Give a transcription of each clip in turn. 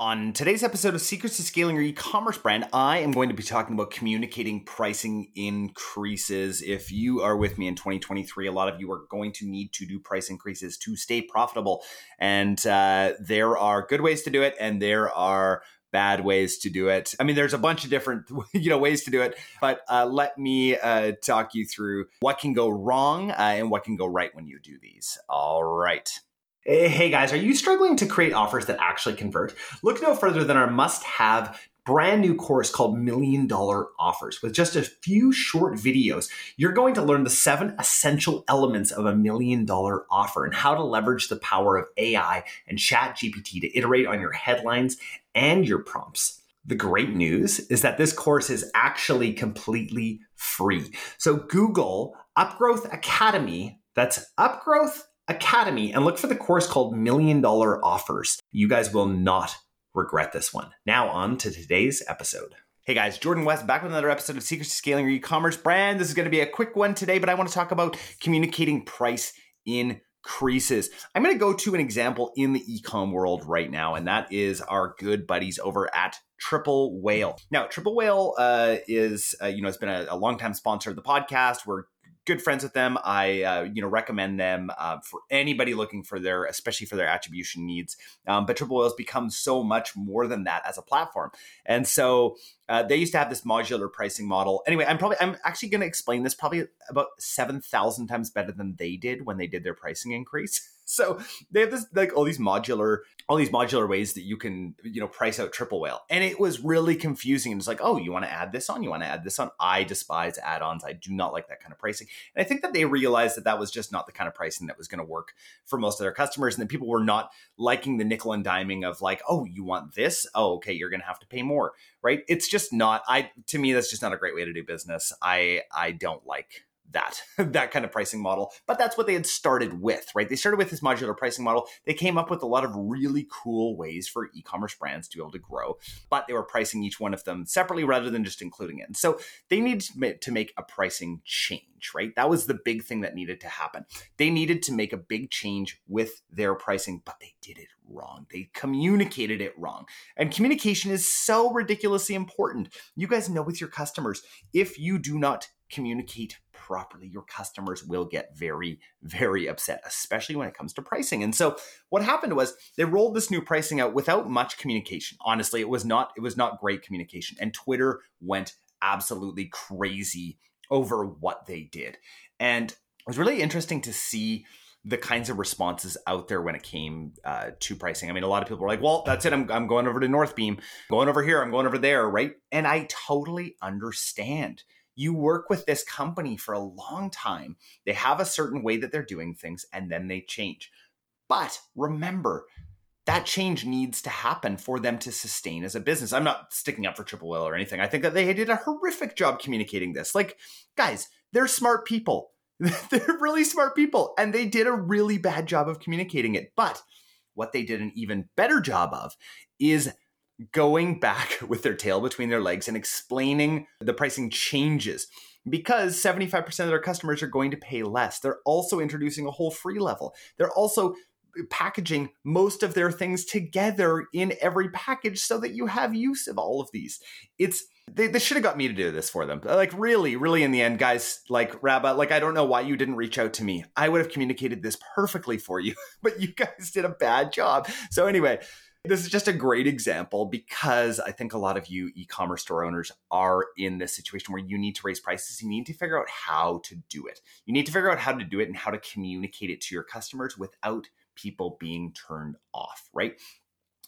On today's episode of Secrets to Scaling Your E-commerce Brand, I am going to be talking about communicating pricing increases. If you are with me in 2023, a lot of you are going to need to do price increases to stay profitable. And uh, there are good ways to do it, and there are bad ways to do it. I mean, there's a bunch of different you know ways to do it, but uh, let me uh, talk you through what can go wrong uh, and what can go right when you do these. All right. Eh, hey guys, are you struggling to create offers that actually convert? Look no further than our must have brand new course called Million Dollar Offers. With just a few short videos, you're going to learn the seven essential elements of a million dollar offer and how to leverage the power of AI and Chat GPT to iterate on your headlines and your prompts. The great news is that this course is actually completely free. So Google Upgrowth Academy, that's Upgrowth Academy and look for the course called Million Dollar Offers. You guys will not regret this one. Now, on to today's episode. Hey guys, Jordan West back with another episode of Secrets to Scaling Your E-commerce Brand. This is going to be a quick one today, but I want to talk about communicating price increases. I'm going to go to an example in the e-com world right now, and that is our good buddies over at Triple Whale. Now, Triple Whale uh, is, uh, you know, it's been a, a long time sponsor of the podcast. We're good friends with them. I uh, you know recommend them uh, for anybody looking for their, especially for their attribution needs. Um, but Triple Whale's become so much more than that as a platform, and so uh, they used to have this modular pricing model. Anyway, I'm probably I'm actually going to explain this probably about seven thousand times better than they did when they did their pricing increase. so they have this like all these modular all these modular ways that you can you know price out triple whale. And it was really confusing. And it's like oh you want to add this on? You want to add this on? I despise add-ons. I do not like that kind of pricing. And i think that they realized that that was just not the kind of pricing that was going to work for most of their customers. And that people were not liking the nickel and diming of like oh you want this? Oh okay you're going to have to pay more right? It's just not i to me that's just not a great way to do business. I i don't like that that kind of pricing model but that's what they had started with right? They started with this modular pricing model. They came up with a lot of really cool ways for e-commerce brands to be able to grow but they were pricing each one of them separately rather than just including it. And so they needed to make a pricing change right? That was the big thing that needed to happen. They needed to make a big change with their pricing but they did it wrong. They communicated it wrong. And communication is so ridiculously important. You guys know with your customers if you do not communicate properly, your customers will get very, very upset, especially when it comes to pricing. And so what happened was they rolled this new pricing out without much communication. Honestly, it was not it was not great communication. And Twitter went absolutely crazy over what they did. And it was really interesting to see the kinds of responses out there when it came uh, to pricing. I mean, a lot of people were like, well, that's it. I'm, I'm going over to Northbeam, going over here, I'm going over there, right? And I totally understand you work with this company for a long time. They have a certain way that they're doing things and then they change. But remember, that change needs to happen for them to sustain as a business. I'm not sticking up for Triple Whale or anything. I think that they did a horrific job communicating this. Like, guys, they're smart people. they're really smart people and they did a really bad job of communicating it. But what they did an even better job of is going back with their tail between their legs and explaining the pricing changes because 75% of their customers are going to pay less. They're also introducing a whole free level. They're also packaging most of their things together in every package so that you have use of all of these. It's they, they should have got me to do this for them. Like really, really in the end, guys, like Rabba, like I don't know why you didn't reach out to me. I would have communicated this perfectly for you, but you guys did a bad job. So anyway, this is just a great example because I think a lot of you e commerce store owners are in this situation where you need to raise prices. You need to figure out how to do it. You need to figure out how to do it and how to communicate it to your customers without people being turned off, right?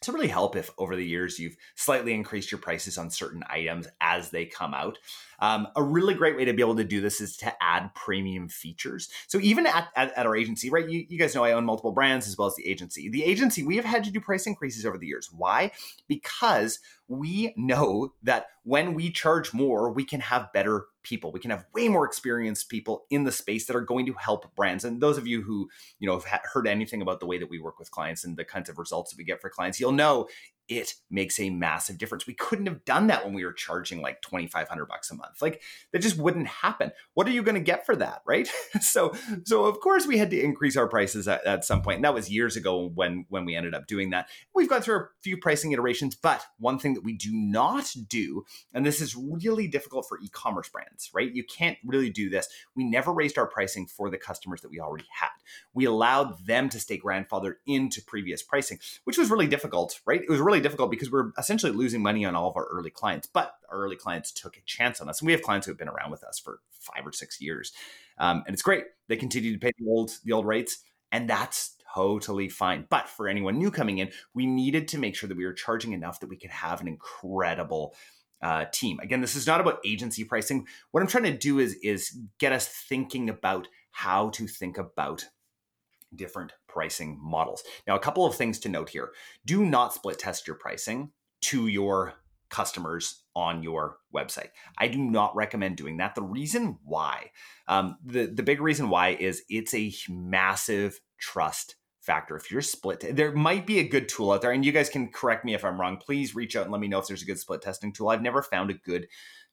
To really help if over the years you've slightly increased your prices on certain items as they come out. Um, a really great way to be able to do this is to add premium features. So even at, at, at our agency, right? You, you, guys know I own multiple brands as well as the agency. The agency, we have had to do price increases over the years. Why? Because we know that when we charge more, we can have better people. We can have way more experienced people in the space that are going to help brands. And those of you who, you know, have heard anything about the way that we work with clients and the kinds of results that we get for clients, you'll know it makes a massive difference. We couldn't have done that when we were charging like 2500 bucks a month. Like that just wouldn't happen. What are you going to get for that, right? so so of course we had to increase our prices at, at some point. And that was years ago when when we ended up doing that. We've gone through a few pricing iterations, but one thing that we do not do and this is really difficult for e-commerce brands, right? You can't really do this. We never raised our pricing for the customers that we already had. We allowed them to stay grandfathered into previous pricing, which was really difficult, right? It was really difficult because we're essentially losing money on all of our early clients, but our early clients took a chance on us. And we have clients who have been around with us for five or six years. Um, and it's great. They continue to pay the old the old rates, and that's totally fine. But for anyone new coming in, we needed to make sure that we were charging enough that we could have an incredible uh, team. Again, this is not about agency pricing. What I'm trying to do is is get us thinking about how to think about different pricing models. Now, a couple of things to note here: do not split test your pricing to your customers on your website. I do not recommend doing that. The reason why, um, the the big reason why is it's a massive trust factor. If you're split, there might be a good tool out there, and you guys can correct me if I'm wrong. Please reach out and let me know if there's a good split testing tool. I've never found a good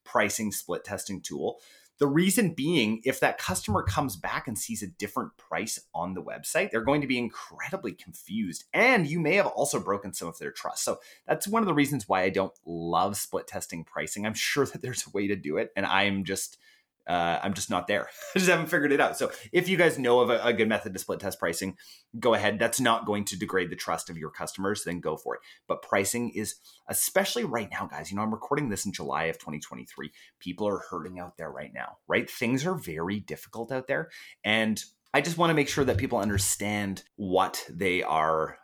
pricing split testing tool. The reason being, if that customer comes back and sees a different price on the website, they're going to be incredibly confused. And you may have also broken some of their trust. So that's one of the reasons why I don't love split testing pricing. I'm sure that there's a way to do it. And I'm just uh, I'm just not there. I just haven't figured it out. So if you guys know of a, a, good method to split test pricing, go ahead. That's not going to degrade the trust of your customers, then go for it. But pricing is, especially right now, guys, you know, I'm recording this in July of 2023. People are hurting out there right now, right? Things are very difficult out there. And I just want to make sure that people understand what they are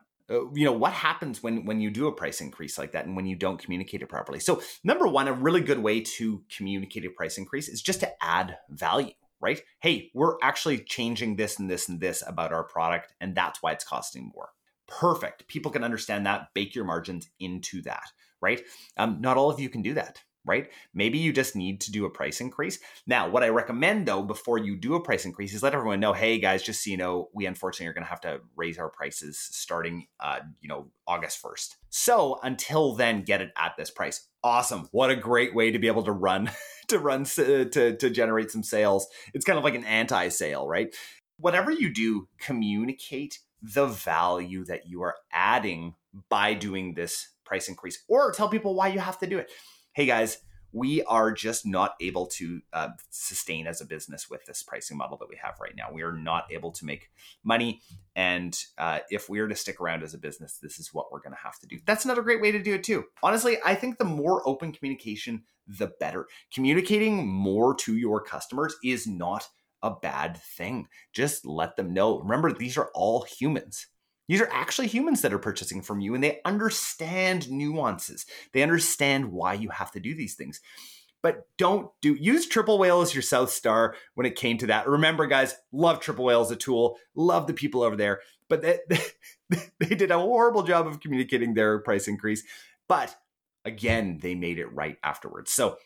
you know what happens when when you do a price increase like that and when you don't communicate it properly? So number one a really good way to communicate a price increase is just to add value right? Hey we're actually changing this and this and this about our product and that's why it's costing more. Perfect. People can understand that. Bake your margins into that right? Um, not all of you can do that right? Maybe you just need to do a price increase. Now, what I recommend though, before you do a price increase, is let everyone know, hey guys, just so you know, we unfortunately are going to have to raise our prices starting, uh, you know, August first. So until then, get it at this price. Awesome! What a great way to be able to run to run to to generate some sales. It's kind of like an anti-sale, right? Whatever you do, communicate the value that you are adding by doing this price increase, or tell people why you have to do it hey guys, we are just not able to uh, sustain as a business with this pricing model that we have right now. We are not able to make money. And uh, if we are to stick around as a business, this is what we're going to have to do. That's another great way to do it, too. Honestly, I think the more open communication, the better. Communicating more to your customers is not a bad thing. Just let them know. Remember, these are all humans. These are actually humans that are purchasing from you and they understand nuances. They understand why you have to do these things. But don't do use Triple Whale as your South Star when it came to that. Remember, guys, love Triple Whale as a tool, love the people over there, but they, they did a horrible job of communicating their price increase. But again, they made it right afterwards. So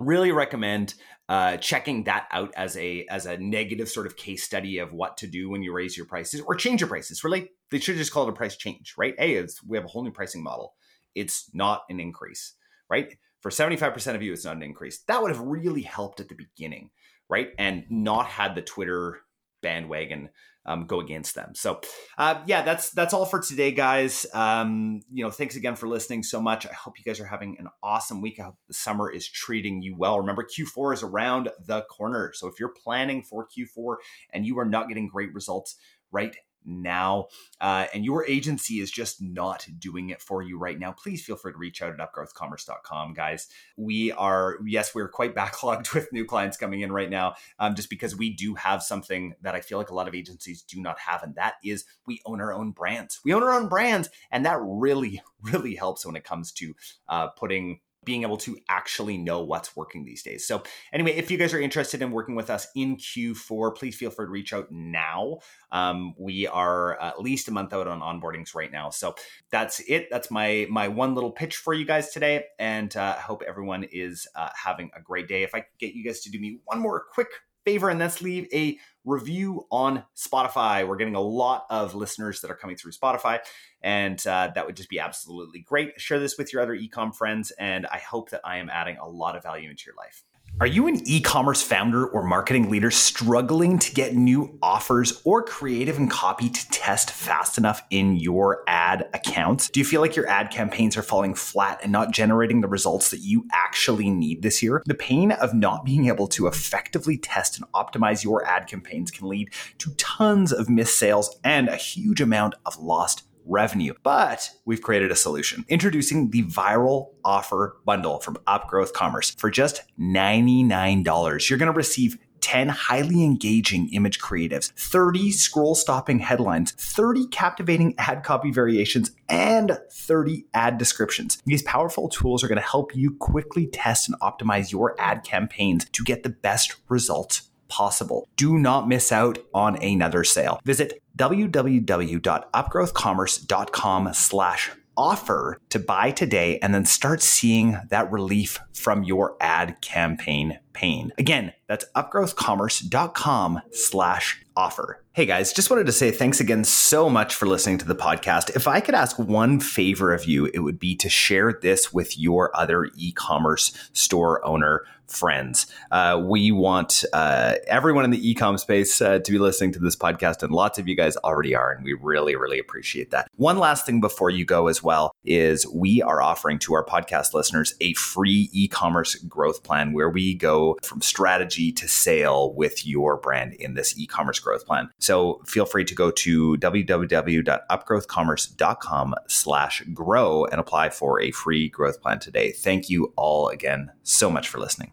really recommend uh, checking that out as a as a negative sort of case study of what to do when you raise your prices or change your prices. Really, they should just call it a price change, right? Hey, we have a whole new pricing model. It's not an increase, right? For seventy five percent of you, it's not an increase. That would have really helped at the beginning, right? And not had the Twitter bandwagon um, go against them. So, uh, yeah, that's that's all for today, guys. Um, you know, thanks again for listening so much. I hope you guys are having an awesome week. I hope the summer is treating you well. Remember, Q4 is around the corner, so if you're planning for Q4 and you are not getting great results right now uh, and your agency is just not doing it for you right now, please feel free to reach out at upgrowthcommerce.com, guys. We are, yes, we're quite backlogged with new clients coming in right now, um, just because we do have something that I feel like a lot of agencies do not have, and that is we own our own brands. We own our own brands, and that really, really helps when it comes to uh, putting being able to actually know what's working these days. So, anyway, if you guys are interested in working with us in Q4, please feel free to reach out now. Um, we are at least a month out on onboardings right now. So that's it. That's my my one little pitch for you guys today, and uh, I hope everyone is uh, having a great day. If I could get you guys to do me one more quick favor and let's leave a review on Spotify. We're getting a lot of listeners that are coming through Spotify, and uh, that would just be absolutely great. Share this with your other ecom friends, and I hope that I am adding a lot of value into your life. Are you an e commerce founder or marketing leader struggling to get new offers or creative and copy to test fast enough in your ad accounts? Do you feel like your ad campaigns are falling flat and not generating the results that you actually need this year? The pain of not being able to effectively test and optimize your ad campaigns can lead to tons of missed sales and a huge amount of lost revenue. But we've created a solution. Introducing the viral offer bundle from Upgrowth Commerce for just $99. You're going to receive 10 highly engaging image creatives, 30 scroll stopping headlines, 30 captivating ad copy variations, and 30 ad descriptions. These powerful tools are going to help you quickly test and optimize your ad campaigns to get the best results possible. Do not miss out on another sale. Visit www.upgrowthcommerce.com slash offer to buy today and then start seeing that relief from your ad campaign pain. Again, that's upgrowthcommerce.com slash offer. Hey guys, just wanted to say thanks again so much for listening to the podcast. If I could ask one favor of you, it would be to share this with your other e-commerce store owner friends. Uh, we want uh, everyone in the ecom space uh, to be listening to this podcast, and lots of you guys already are, and we really, really appreciate that. One last thing before you go as well is we are offering to our podcast listeners a free e-commerce growth plan where we go from strategy to sale with your brand in this e-commerce growth plan. So feel free to go to www.upgrowthcommerce.com slash grow and apply for a free growth plan today. Thank you all again so much for listening.